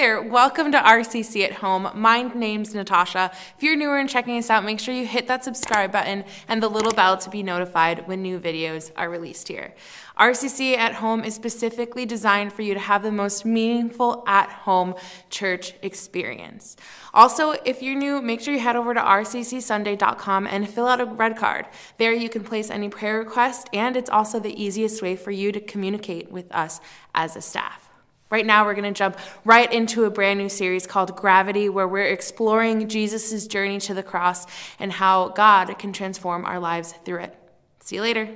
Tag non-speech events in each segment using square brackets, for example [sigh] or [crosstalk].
there, welcome to RCC at Home. My name's Natasha. If you're newer and checking us out, make sure you hit that subscribe button and the little bell to be notified when new videos are released here. RCC at Home is specifically designed for you to have the most meaningful at home church experience. Also, if you're new, make sure you head over to rccsunday.com and fill out a red card. There you can place any prayer request, and it's also the easiest way for you to communicate with us as a staff. Right now, we're going to jump right into a brand new series called Gravity, where we're exploring Jesus' journey to the cross and how God can transform our lives through it. See you later.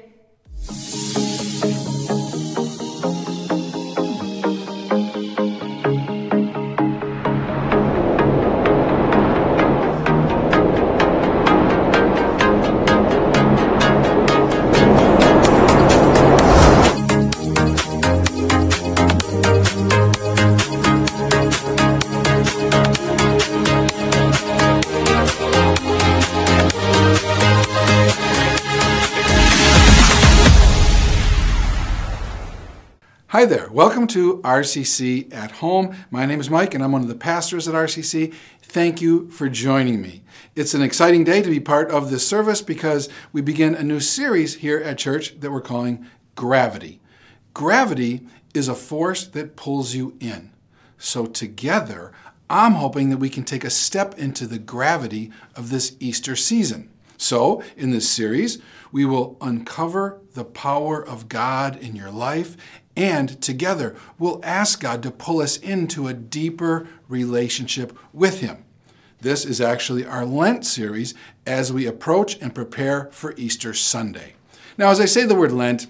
Welcome to RCC at Home. My name is Mike and I'm one of the pastors at RCC. Thank you for joining me. It's an exciting day to be part of this service because we begin a new series here at church that we're calling Gravity. Gravity is a force that pulls you in. So together, I'm hoping that we can take a step into the gravity of this Easter season. So, in this series, we will uncover the power of God in your life and together, we'll ask God to pull us into a deeper relationship with Him. This is actually our Lent series as we approach and prepare for Easter Sunday. Now, as I say the word Lent,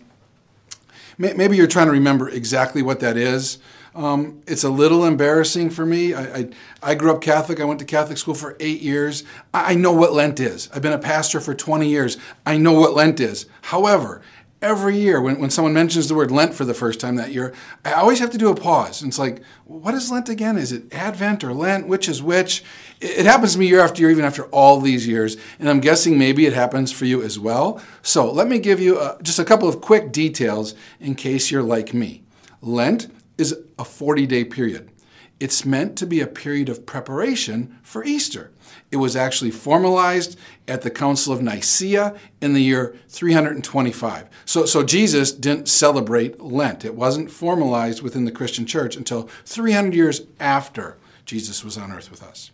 maybe you're trying to remember exactly what that is. Um, it's a little embarrassing for me. I, I, I, grew up Catholic. I went to Catholic school for eight years. I, I know what Lent is. I've been a pastor for 20 years. I know what Lent is. However, every year when, when someone mentions the word Lent for the first time that year, I always have to do a pause. And it's like, what is Lent again? Is it Advent or Lent? Which is which? It happens to me year after year, even after all these years. And I'm guessing maybe it happens for you as well. So let me give you uh, just a couple of quick details in case you're like me. Lent is a 40 day period. It's meant to be a period of preparation for Easter. It was actually formalized at the Council of Nicaea in the year 325. So, so Jesus didn't celebrate Lent. It wasn't formalized within the Christian church until 300 years after Jesus was on earth with us.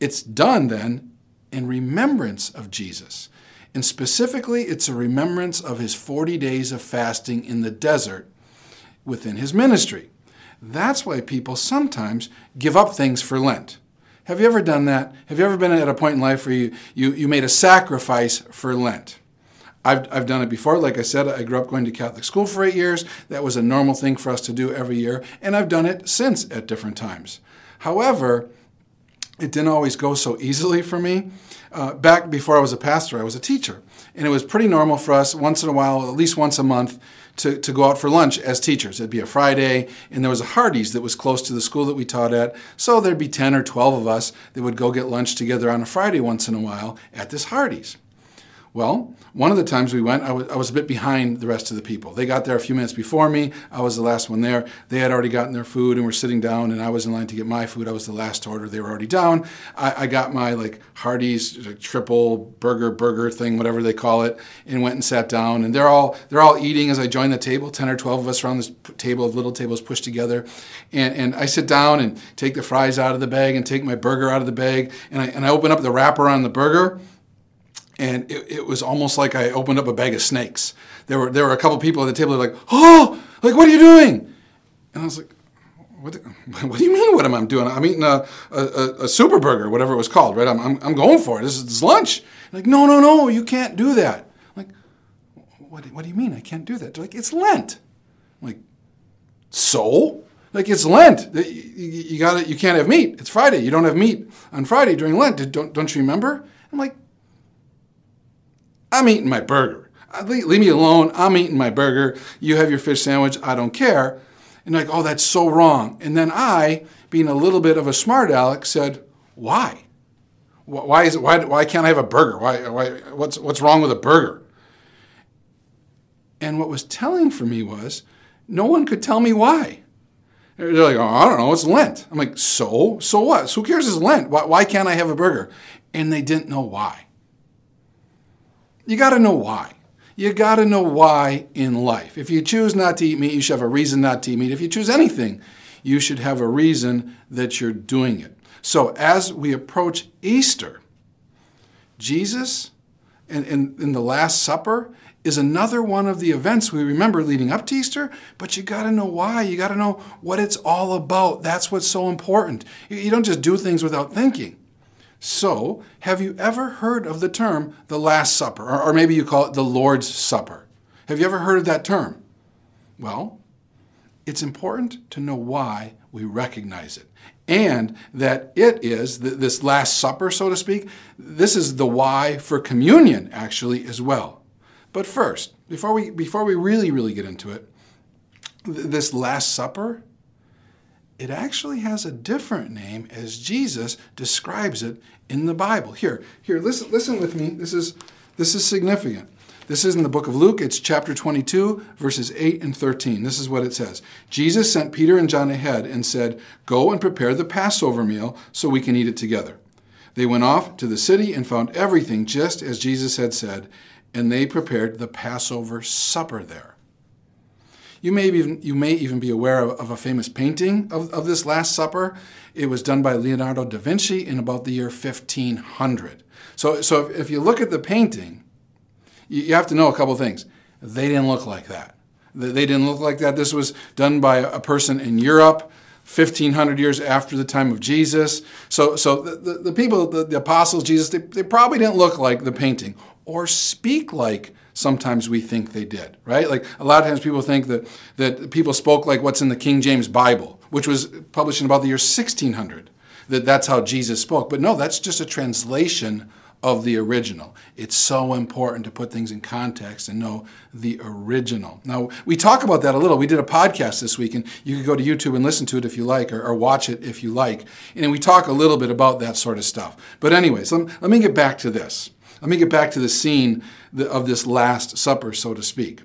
It's done then in remembrance of Jesus. And specifically, it's a remembrance of his 40 days of fasting in the desert within his ministry. That's why people sometimes give up things for Lent. Have you ever done that? Have you ever been at a point in life where you, you, you made a sacrifice for Lent? I've, I've done it before. Like I said, I grew up going to Catholic school for eight years. That was a normal thing for us to do every year, and I've done it since at different times. However, it didn't always go so easily for me. Uh, back before I was a pastor, I was a teacher. And it was pretty normal for us once in a while, at least once a month, to, to go out for lunch as teachers. It'd be a Friday, and there was a Hardee's that was close to the school that we taught at. So there'd be 10 or 12 of us that would go get lunch together on a Friday once in a while at this Hardee's. Well, one of the times we went, I was, I was, a bit behind the rest of the people. They got there a few minutes before me. I was the last one there. They had already gotten their food and were sitting down, and I was in line to get my food. I was the last order. They were already down. I, I got my like Hardee's like, triple burger burger thing, whatever they call it, and went and sat down. And they're all they're all eating as I join the table. Ten or twelve of us around this table of little tables pushed together, and, and I sit down and take the fries out of the bag and take my burger out of the bag, and I and I open up the wrapper on the burger and it, it, was almost like I opened up a bag of snakes. There were there were a couple people at the table like, "Oh, like what are you doing?" And I was like, "What? [laughs] What do you mean? What am I doing? I'm eating a a, a super burger, whatever it was called, right? I'm, I'm, I'm going for it. This is, lunch." like, "No, no, no, you can't do that." I'm like, what? What do you mean I can't do that? They're like, "It's Lent." I'm like, so. Like it's Lent. You, you got it. You can't have meat. It's Friday. You don't have meat on Friday during Lent. Don't don't you remember? I'm like, I'm eating my burger. Leave, me alone. I'm eating my burger. You have your fish sandwich. I don't care. And like, oh, that's so wrong. And then I, being a little bit of a smart aleck, said, why? Why is it? Why, why can't I have a burger? Why, why, what's, what's wrong with a burger? And what was telling for me was, no one could tell me why. They're like, oh, I don't know, it's Lent. I'm like, so? So what? So who cares it's Lent? Why, why can't I have a burger? And they didn't know why. You got to know why. You got to know why in life. If you choose not to eat meat, you should have a reason not to eat meat. If you choose anything, you should have a reason that you're doing it. So as we approach Easter, Jesus and, in, the Last Supper is another one of the events we remember leading up to Easter, but you got to know why. You got to know what it's all about. That's what's so important. You don't just do things without thinking. So, have you ever heard of the term the Last Supper? Or, or maybe you call it the Lord's Supper. Have you ever heard of that term? Well, it's important to know why we recognize it. And that it is, this Last Supper, so to speak, this is the why for communion, actually, as well. But first, before we, before we really, really get into it, this Last Supper, it actually has a different name as Jesus describes it in the Bible. Here, here, listen, listen with me. This is, this is significant. This is in the book of Luke. It's chapter 22, verses 8 and 13. This is what it says Jesus sent Peter and John ahead and said, Go and prepare the Passover meal so we can eat it together. They went off to the city and found everything just as Jesus had said, and they prepared the Passover supper there. You may even, you may even be aware of, of a famous painting of, of this Last Supper. It was done by Leonardo da Vinci in about the year 1500. So, so if, if you look at the painting, you have to know a couple things. They didn't look like that. They didn't look like that. This was done by a person in Europe. 1500 years after the time of Jesus. So, so the, the, the people, the, the, apostles, Jesus, they, they probably didn't look like the painting or speak like sometimes we think they did, right? Like a lot of times people think that, that people spoke like what's in the King James Bible, which was published in about the year 1600, that that's how Jesus spoke. But no, that's just a translation of the original. It's so important to put things in context and know the original. Now, we talk about that a little. We did a podcast this week, and you can go to YouTube and listen to it if you like, or, or watch it if you like. And we talk a little bit about that sort of stuff. But, anyways, let, let me get back to this. Let me get back to the scene of this Last Supper, so to speak.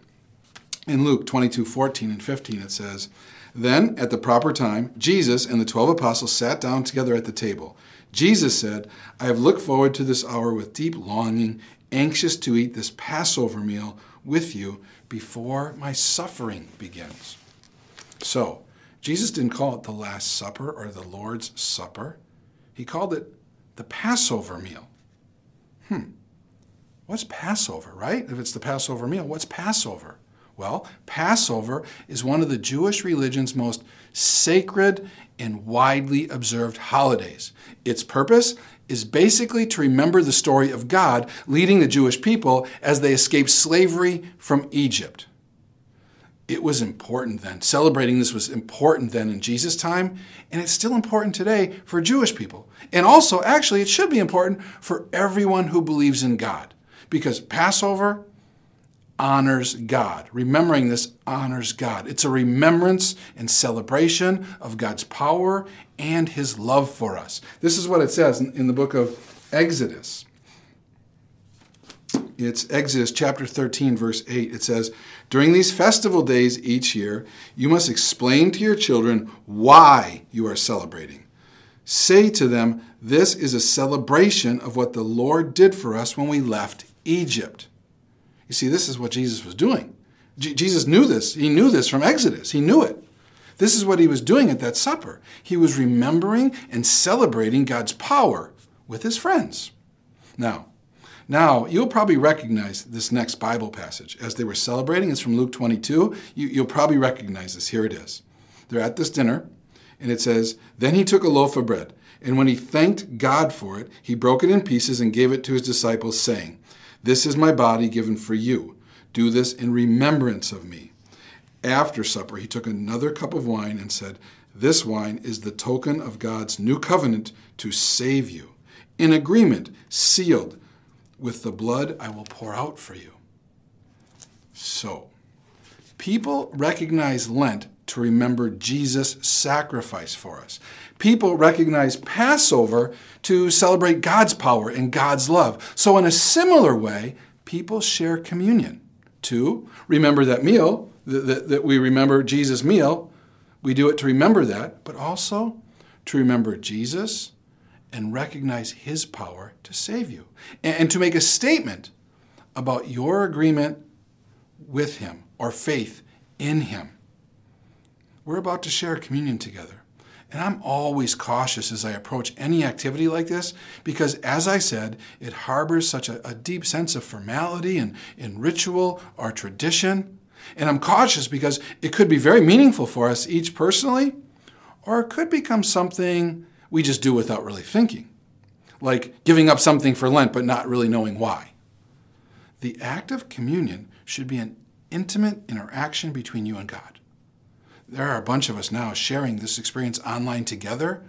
In Luke 22 14 and 15, it says, Then, at the proper time, Jesus and the twelve apostles sat down together at the table. Jesus said, I have looked forward to this hour with deep longing, anxious to eat this Passover meal with you before my suffering begins. So, Jesus didn't call it the Last Supper or the Lord's Supper. He called it the Passover meal. Hmm. What's Passover, right? If it's the Passover meal, what's Passover? Well, Passover is one of the Jewish religion's most sacred and widely observed holidays. Its purpose is basically to remember the story of God leading the Jewish people as they escaped slavery from Egypt. It was important then. Celebrating this was important then in Jesus' time, and it's still important today for Jewish people. And also, actually, it should be important for everyone who believes in God because Passover honors God. Remembering this honors God. It's a remembrance and celebration of God's power and his love for us. This is what it says in, the book of Exodus. It's Exodus chapter 13, verse 8. It says, During these festival days each year, you must explain to your children why you are celebrating. Say to them, This is a celebration of what the Lord did for us when we left Egypt. You see, this is what Jesus was doing. J- Jesus knew this. He knew this from Exodus. He knew it. This is what he was doing at that supper. He was remembering and celebrating God's power with his friends. Now, now, you'll probably recognize this next Bible passage. As they were celebrating, it's from Luke 22. You, will probably recognize this. Here it is. They're at this dinner, and it says, Then he took a loaf of bread, and when he thanked God for it, he broke it in pieces and gave it to his disciples, saying, this is my body given for you. Do this in remembrance of me. After supper, he took another cup of wine and said, This wine is the token of God's new covenant to save you, in agreement, sealed with the blood I will pour out for you. So, people recognize Lent to remember Jesus' sacrifice for us. People recognize Passover to celebrate God's power and God's love. So, in a similar way, people share communion to remember that meal, that, that we remember Jesus' meal We do it to remember that, but also to remember Jesus and recognize his power to save you and to make a statement about your agreement with him or faith in him. We're about to share communion together. And I'm always cautious as I approach any activity like this because, as I said, it harbors such a, a, deep sense of formality and, and ritual or tradition. And I'm cautious because it could be very meaningful for us each personally, or it could become something we just do without really thinking, like giving up something for Lent but not really knowing why. The act of communion should be an intimate interaction between you and God there are a bunch of us now sharing this experience online together.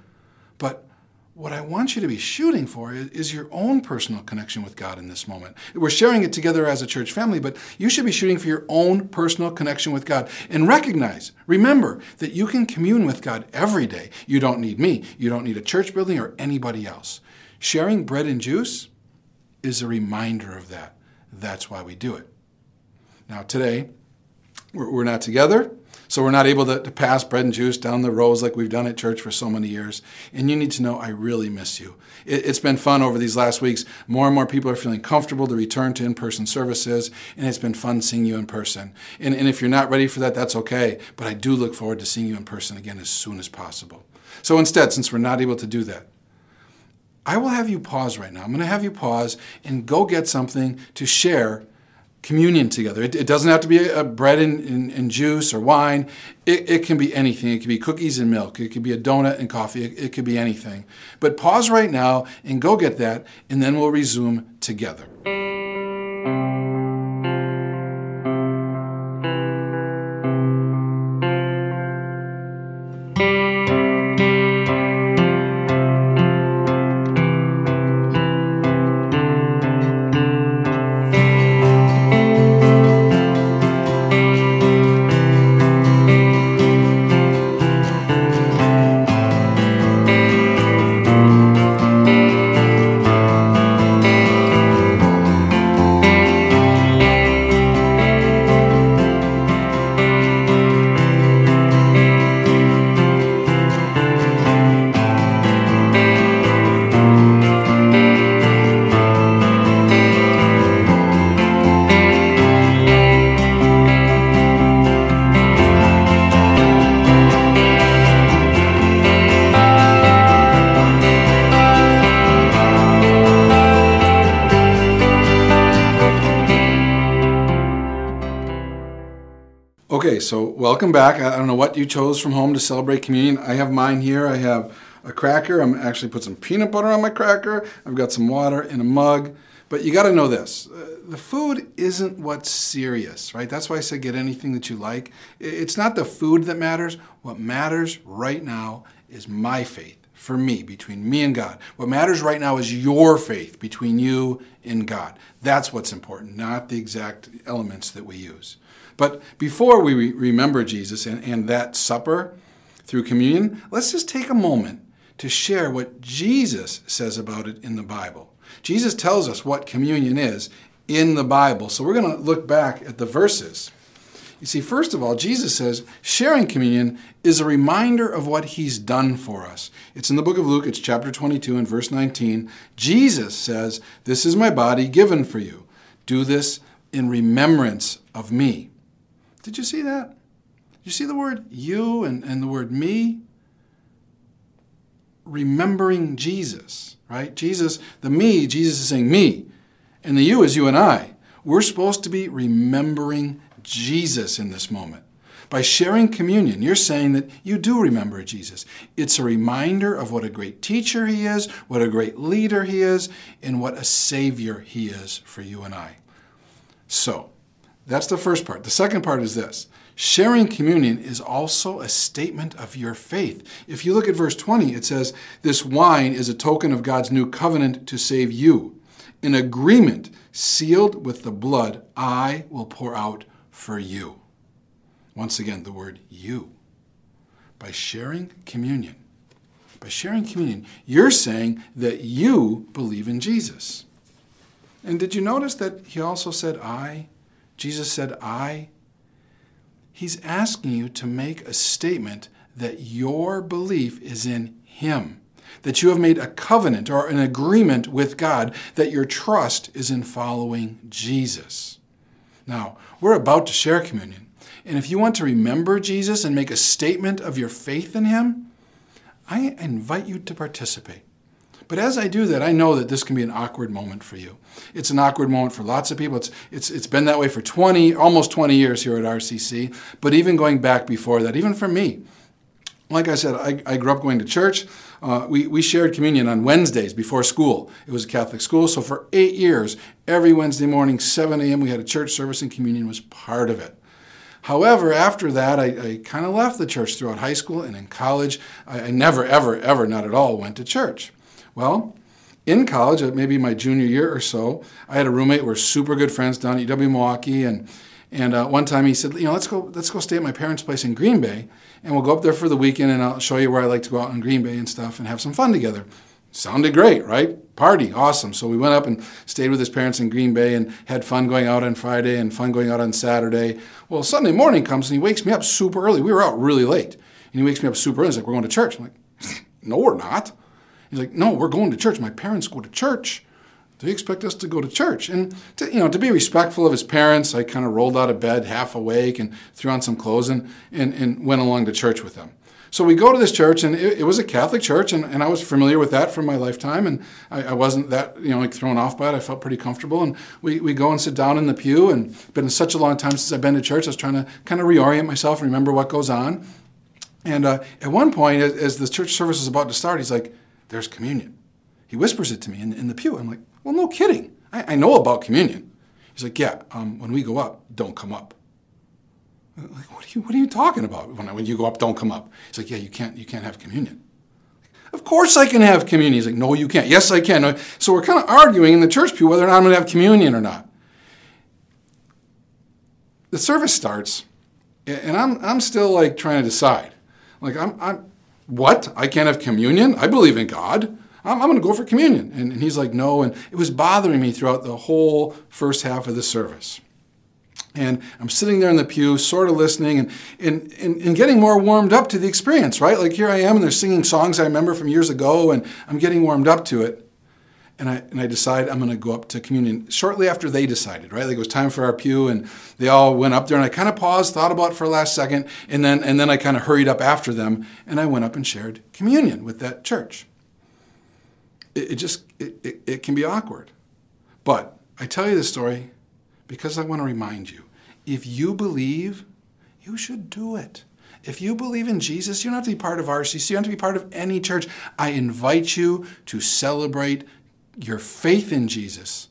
But what I want you to be shooting for is, your own personal connection with God in this moment. We're sharing it together as a church family, but you should be shooting for your own personal connection with God. And recognize, remember, that you can commune with God every day. You don't need me, you don't need a church building or anybody else. Sharing bread and juice is a reminder of that. That's why we do it. Now, today, we're not together. So we're not able to, to, pass bread and juice down the rows like we've done at church for so many years. And you need to know I really miss you. It, has been fun over these last weeks. More and more people are feeling comfortable to return to in person services, and it's been fun seeing you in person. And, and if you're not ready for that, that's okay. But I do look forward to seeing you in person again as soon as possible. So instead, since we're not able to do that, I will have you pause right now. I'm going to have you pause and go get something to share communion together. It, it, doesn't have to be a, bread and, and, and, juice or wine. It, it, can be anything. It can be cookies and milk. It could be a donut and coffee. It, it could be anything. But pause right now and go get that, and then we'll resume together. Welcome back. I don't know what you chose from home to celebrate communion. I have mine here. I have a cracker. I'm actually put some peanut butter on my cracker. I've got some water in a mug. But you got to know this uh, the food isn't what's serious, right? That's why I said get anything that you like. It's not the food that matters. What matters right now is my faith for me, between me and God. What matters right now is your faith between you and God. That's what's important, not the exact elements that we use. But before we re- remember Jesus and, and that supper through communion, let's just take a moment to share what Jesus says about it in the Bible. Jesus tells us what communion is in the Bible. So we're going to look back at the verses. You see, first of all, Jesus says sharing communion is a reminder of what he's done for us. It's in the book of Luke, it's chapter 22 and verse 19. Jesus says, This is my body given for you. Do this in remembrance of me. Did you see that? You see the word you and, and the word me? Remembering Jesus, right? Jesus, the me, Jesus is saying me, and the you is you and I. We're supposed to be remembering Jesus in this moment. By sharing communion, you're saying that you do remember Jesus. It's a reminder of what a great teacher he is, what a great leader he is, and what a savior he is for you and I. So, that's the first part. The second part is this sharing communion is also a statement of your faith. If you look at verse 20, it says, This wine is a token of God's new covenant to save you, an agreement sealed with the blood I will pour out for you. Once again, the word you. By sharing communion, by sharing communion, you're saying that you believe in Jesus. And did you notice that he also said, I Jesus said, I. He's asking you to make a statement that your belief is in Him, that you have made a covenant or an agreement with God, that your trust is in following Jesus. Now, we're about to share communion. And if you want to remember Jesus and make a statement of your faith in Him, I invite you to participate. But as I do that, I know that this can be an awkward moment for you. It's an awkward moment for lots of people. It's, it's, it's been that way for 20, almost 20 years here at RCC, but even going back before that, even for me. Like I said, I, I grew up going to church. Uh, we, we shared communion on Wednesdays before school. It was a Catholic school, so for eight years, every Wednesday morning, 7 a.m., we had a church service and communion was part of it. However, after that, I, I kind of left the church throughout high school and in college. I, I never, ever, ever, not at all, went to church. Well, in college, maybe my junior year or so, I had a roommate. We're super good friends down at UW Milwaukee, and and uh, one time he said, you know, let's go let's go stay at my parents' place in Green Bay, and we'll go up there for the weekend, and I'll show you where I like to go out in Green Bay and stuff, and have some fun together. Sounded great, right? Party, awesome. So we went up and stayed with his parents in Green Bay and had fun going out on Friday and fun going out on Saturday. Well, Sunday morning comes and he wakes me up super early. We were out really late, and he wakes me up super early. He's like, "We're going to church." I'm like, "No, we're not." He's like, no, we're going to church. My parents go to church. Do you expect us to go to church? And to, you know, to be respectful of his parents, I kind of rolled out of bed half awake and threw on some clothes and, and, and went along to church with them. So we go to this church, and it, it was a Catholic church, and, and I was familiar with that from my lifetime, and I, I, wasn't that you know like thrown off by it. I felt pretty comfortable, and we, we go and sit down in the pew, and been such a long time since I've been to church. I was trying to kind of reorient myself, and remember what goes on, and uh, at one point, as, as the church service is about to start, he's like, there's communion. He whispers it to me in, in the pew. I'm like, well, no kidding. I, I know about communion. He's like, yeah, um, when we go up, don't come up. I'm like, what are you, what are you talking about? When, when you go up, don't come up. He's like, yeah, you can't, you can't have communion. Of course I can have communion. He's like, no, you can't. Yes, I can. So we're kind of arguing in the church pew whether or not I'm going to have communion or not. The service starts, and I'm, I'm still like trying to decide. Like, I'm, I'm, what? I can't have communion? I believe in God. I'm, I'm going to go for communion. And, and he's like, No. And it was bothering me throughout the whole first half of the service. And I'm sitting there in the pew, sort of listening and, and, and, and, getting more warmed up to the experience, right? Like here I am, and they're singing songs I remember from years ago, and I'm getting warmed up to it and I, and I decide I'm going to go up to communion shortly after they decided, right? Like it was time for our pew and they all went up there and I kind of paused, thought about it for a last second, and then, and then I kind of hurried up after them and I went up and shared communion with that church. It, it just, it, it, it can be awkward. But I tell you this story because I want to remind you, if you believe, you should do it. If you believe in Jesus, you don't have to be part of RCC, you don't have to be part of any church. I invite you to celebrate your faith in Jesus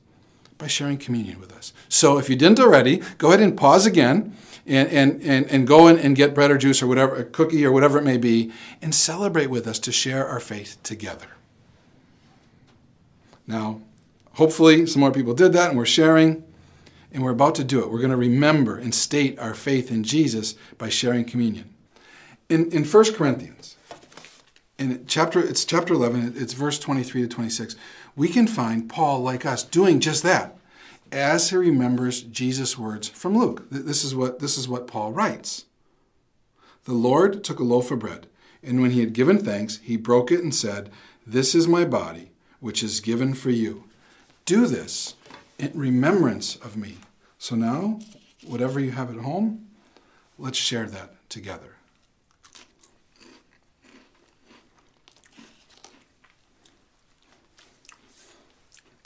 by sharing communion with us. So if you didn't already, go ahead and pause again and, and, and, and go in and get bread or juice or whatever, a cookie or whatever it may be, and celebrate with us to share our faith together. Now, hopefully, some more people did that and we're sharing, and we're about to do it. We're going to remember and state our faith in Jesus by sharing communion. In, in 1 Corinthians, in chapter, it's chapter 11, it's verse 23 to 26 we can find Paul, like us, doing just that as he remembers Jesus' words from Luke. This is what, this is what Paul writes. The Lord took a loaf of bread, and when he had given thanks, he broke it and said, This is my body, which is given for you. Do this in remembrance of me. So now, whatever you have at home, let's share that together.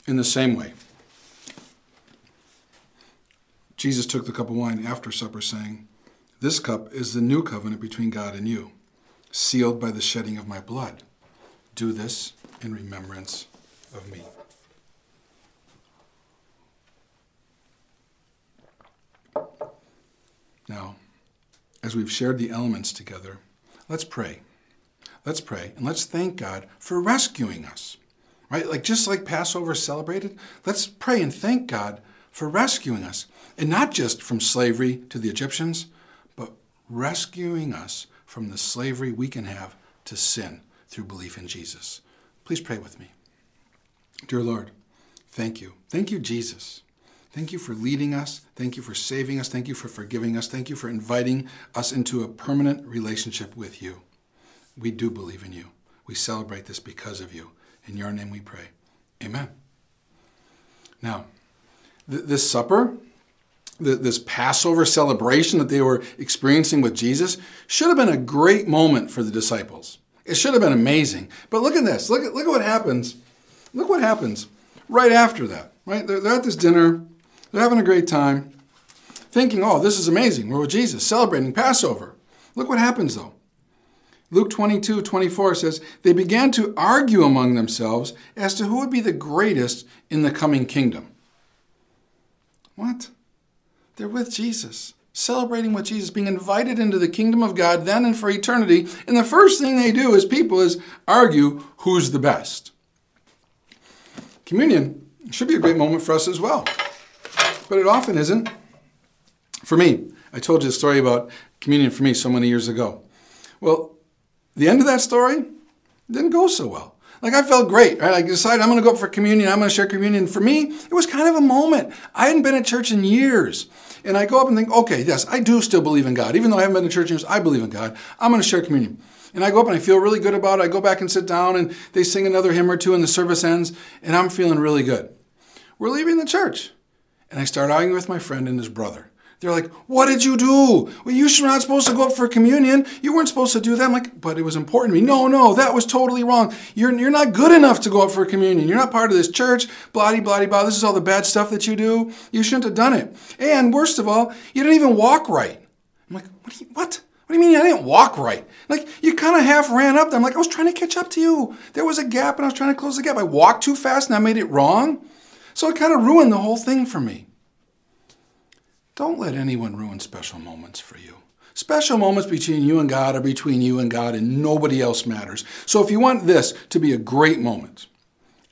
In the same way, Jesus took the cup of wine after supper, saying, This cup is the new covenant between God and you, sealed by the shedding of my blood. Do this in remembrance of me. Now, as we've shared the elements together, let's pray. Let's pray and let's thank God for rescuing us right? Like just like Passover celebrated, let's pray and thank God for rescuing us. And not just from slavery to the Egyptians, but rescuing us from the slavery we can have to sin through belief in Jesus. Please pray with me. Dear Lord, thank you. Thank you, Jesus. Thank you for leading us. Thank you for saving us. Thank you for forgiving us. Thank you for inviting us into a permanent relationship with you. We do believe in you. We celebrate this because of you. In your name we pray. Amen. Now, th- this supper, th- this Passover celebration that they were experiencing with Jesus, should have been a great moment for the disciples. It should have been amazing. But look at this. Look at, look at what happens. Look what happens right after that. Right? They're, they're at this dinner. They're having a great time, thinking, oh, this is amazing. We're with Jesus, celebrating Passover. Look what happens though. Luke 22, 24 says, They began to argue among themselves as to who would be the greatest in the coming kingdom. What? They're with Jesus, celebrating with Jesus, being invited into the kingdom of God then and for eternity. And the first thing they do as people is argue who's the best. Communion should be a great moment for us as well but it often isn't. For me, I told you a story about communion for me so many years ago. Well, the end of that story didn't go so well. Like I felt great, right? I decided I'm going to go up for communion. I'm going to share communion. For me, it was kind of a moment. I hadn't been at church in years. And I go up and think, okay, yes, I do still believe in God. Even though I haven't been to church in years, I believe in God. I'm going to share communion. And I go up and I feel really good about it. I go back and sit down and they sing another hymn or two and the service ends and I'm feeling really good. We're leaving the church. And I start arguing with my friend and his brother. They're like, What did you do? Well, you were not supposed to go up for communion. You weren't supposed to do that. I'm like, But it was important to me. No, no, that was totally wrong. You're, you're not good enough to go up for communion. You're not part of this church. Blah, blah, blah. This is all the bad stuff that you do. You shouldn't have done it. And worst of all, you didn't even walk right. I'm like, What? Do you, what? What do you mean I didn't walk right? Like, you kind of half ran up there. I'm like, I was trying to catch up to you. There was a gap and I was trying to close the gap. I walked too fast and I made it wrong. So it kind of ruined the whole thing for me. Don't let anyone ruin special moments for you. Special moments between you and God are between you and God, and nobody else matters. So if you want this to be a great moment,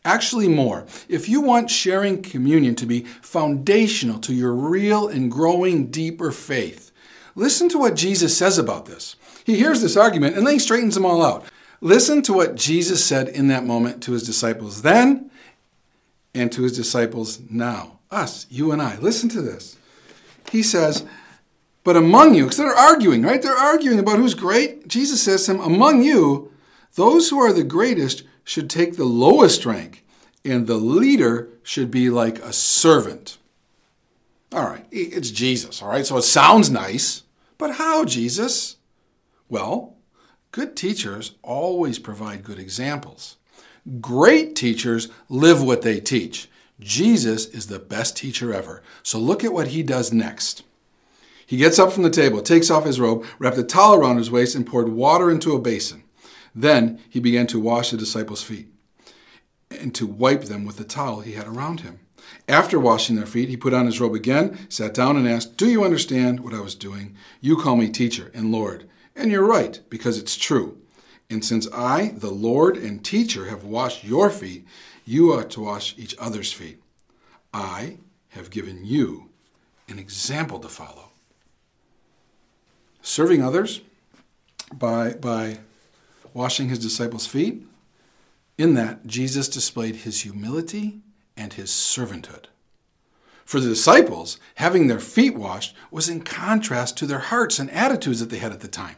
actually more, if you want sharing communion to be foundational to your real and growing deeper faith, listen to what Jesus says about this. He hears this argument and then he straightens them all out. Listen to what Jesus said in that moment to his disciples then and to his disciples now. Us, you and I. Listen to this. He says, But among you, because they're arguing, right? They're arguing about who's great. Jesus says to them, Among you, those who are the greatest should take the lowest rank, and the leader should be like a servant. All right, it's Jesus, all right? So it sounds nice, but how, Jesus? Well, good teachers always provide good examples. Great teachers live what they teach. Jesus is the best teacher ever. So look at what he does next. He gets up from the table, takes off his robe, wrapped a towel around his waist, and poured water into a basin. Then he began to wash the disciples' feet and to wipe them with the towel he had around him. After washing their feet, he put on his robe again, sat down, and asked, Do you understand what I was doing? You call me teacher and Lord. And you're right, because it's true. And since I, the Lord and teacher, have washed your feet, you ought to wash each other's feet. I have given you an example to follow. Serving others by, by washing his disciples' feet, in that, Jesus displayed his humility and his servanthood. For the disciples, having their feet washed was in contrast to their hearts and attitudes that they had at the time.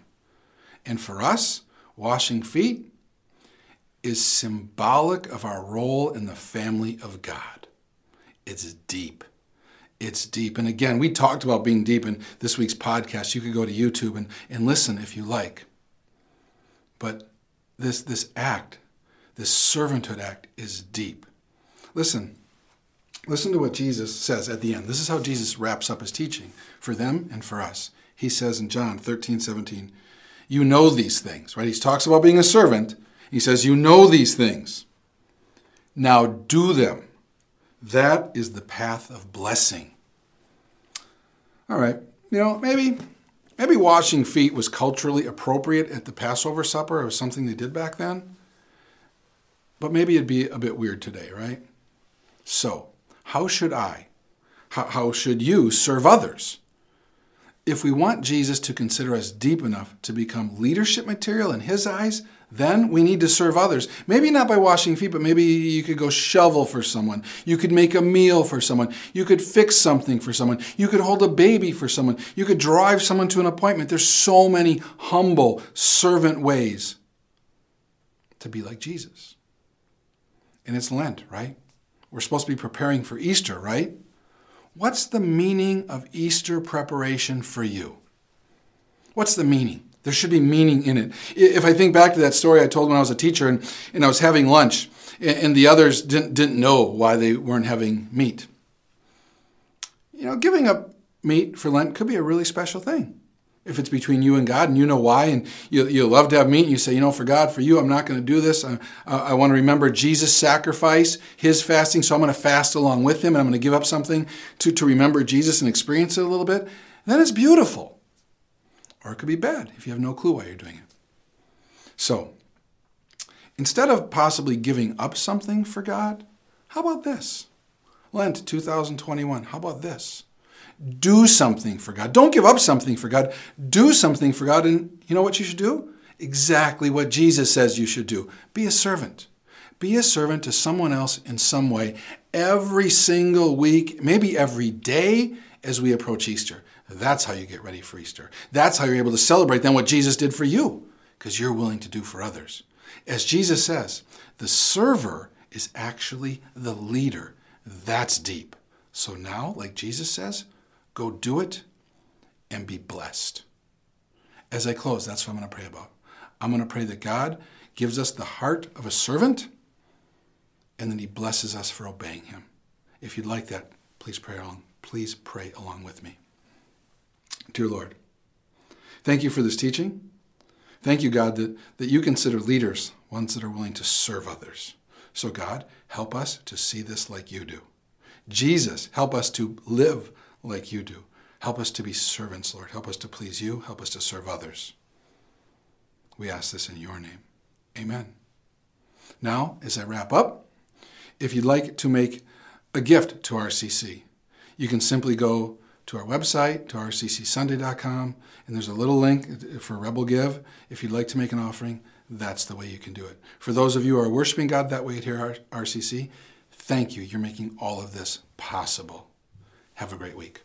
And for us, washing feet is symbolic of our role in the family of God. It's deep. It's deep. And again, we talked about being deep in this week's podcast. You could go to YouTube and, and listen if you like. But this, this act, this servanthood act, is deep. Listen, listen to what Jesus says at the end. This is how Jesus wraps up his teaching for them and for us. He says in John 13, 17, You know these things, right? He talks about being a servant, he says, You know these things. Now do them. That is the path of blessing. All right, you know, maybe maybe washing feet was culturally appropriate at the Passover supper. Was something they did back then. But maybe it'd be a bit weird today, right? So, how should I, how, how should you serve others? If we want Jesus to consider us deep enough to become leadership material in his eyes, then we need to serve others. Maybe not by washing feet, but maybe you could go shovel for someone. You could make a meal for someone. You could fix something for someone. You could hold a baby for someone. You could drive someone to an appointment. There's so many humble servant ways to be like Jesus. And it's Lent, right? We're supposed to be preparing for Easter, right? What's the meaning of Easter preparation for you? What's the meaning? There should be meaning in it. If I think back to that story I told when I was a teacher and, and I was having lunch and the others didn't, didn't know why they weren't having meat. You know, giving up meat for Lent could be a really special thing. If it's between you and God and you know why and you, you love to have meat and you say, you know, for God, for you, I'm not going to do this. I, I want to remember Jesus' sacrifice, his fasting, so I'm going to fast along with him and I'm going to give up something to, to remember Jesus and experience it a little bit. Then it's beautiful. Or it could be bad if you have no clue why you're doing it. So, instead of possibly giving up something for God, how about this? Lent 2021, how about this? Do something for God. Don't give up something for God. Do something for God. And you know what you should do? Exactly what Jesus says you should do be a servant. Be a servant to someone else in some way every single week, maybe every day as we approach Easter. That's how you get ready for Easter. That's how you're able to celebrate then what Jesus did for you, because you're willing to do for others. As Jesus says, the server is actually the leader. That's deep. So now, like Jesus says, go do it and be blessed. As I close, that's what I'm going to pray about. I'm going to pray that God gives us the heart of a servant and then he blesses us for obeying him. If you'd like that, please pray along. Please pray along with me. Dear Lord, thank you for this teaching. Thank you, God, that, that you consider leaders ones that are willing to serve others. So, God, help us to see this like you do. Jesus, help us to live like you do. Help us to be servants, Lord. Help us to please you. Help us to serve others. We ask this in your name. Amen. Now, as I wrap up, if you'd like to make a gift to RCC, you can simply go to our website, to rccsunday.com, and there's a little link for Rebel Give. If you'd like to make an offering, that's the way you can do it. For those of you who are worshiping God that way here at RCC, thank you. You're making all of this possible. Have a great week.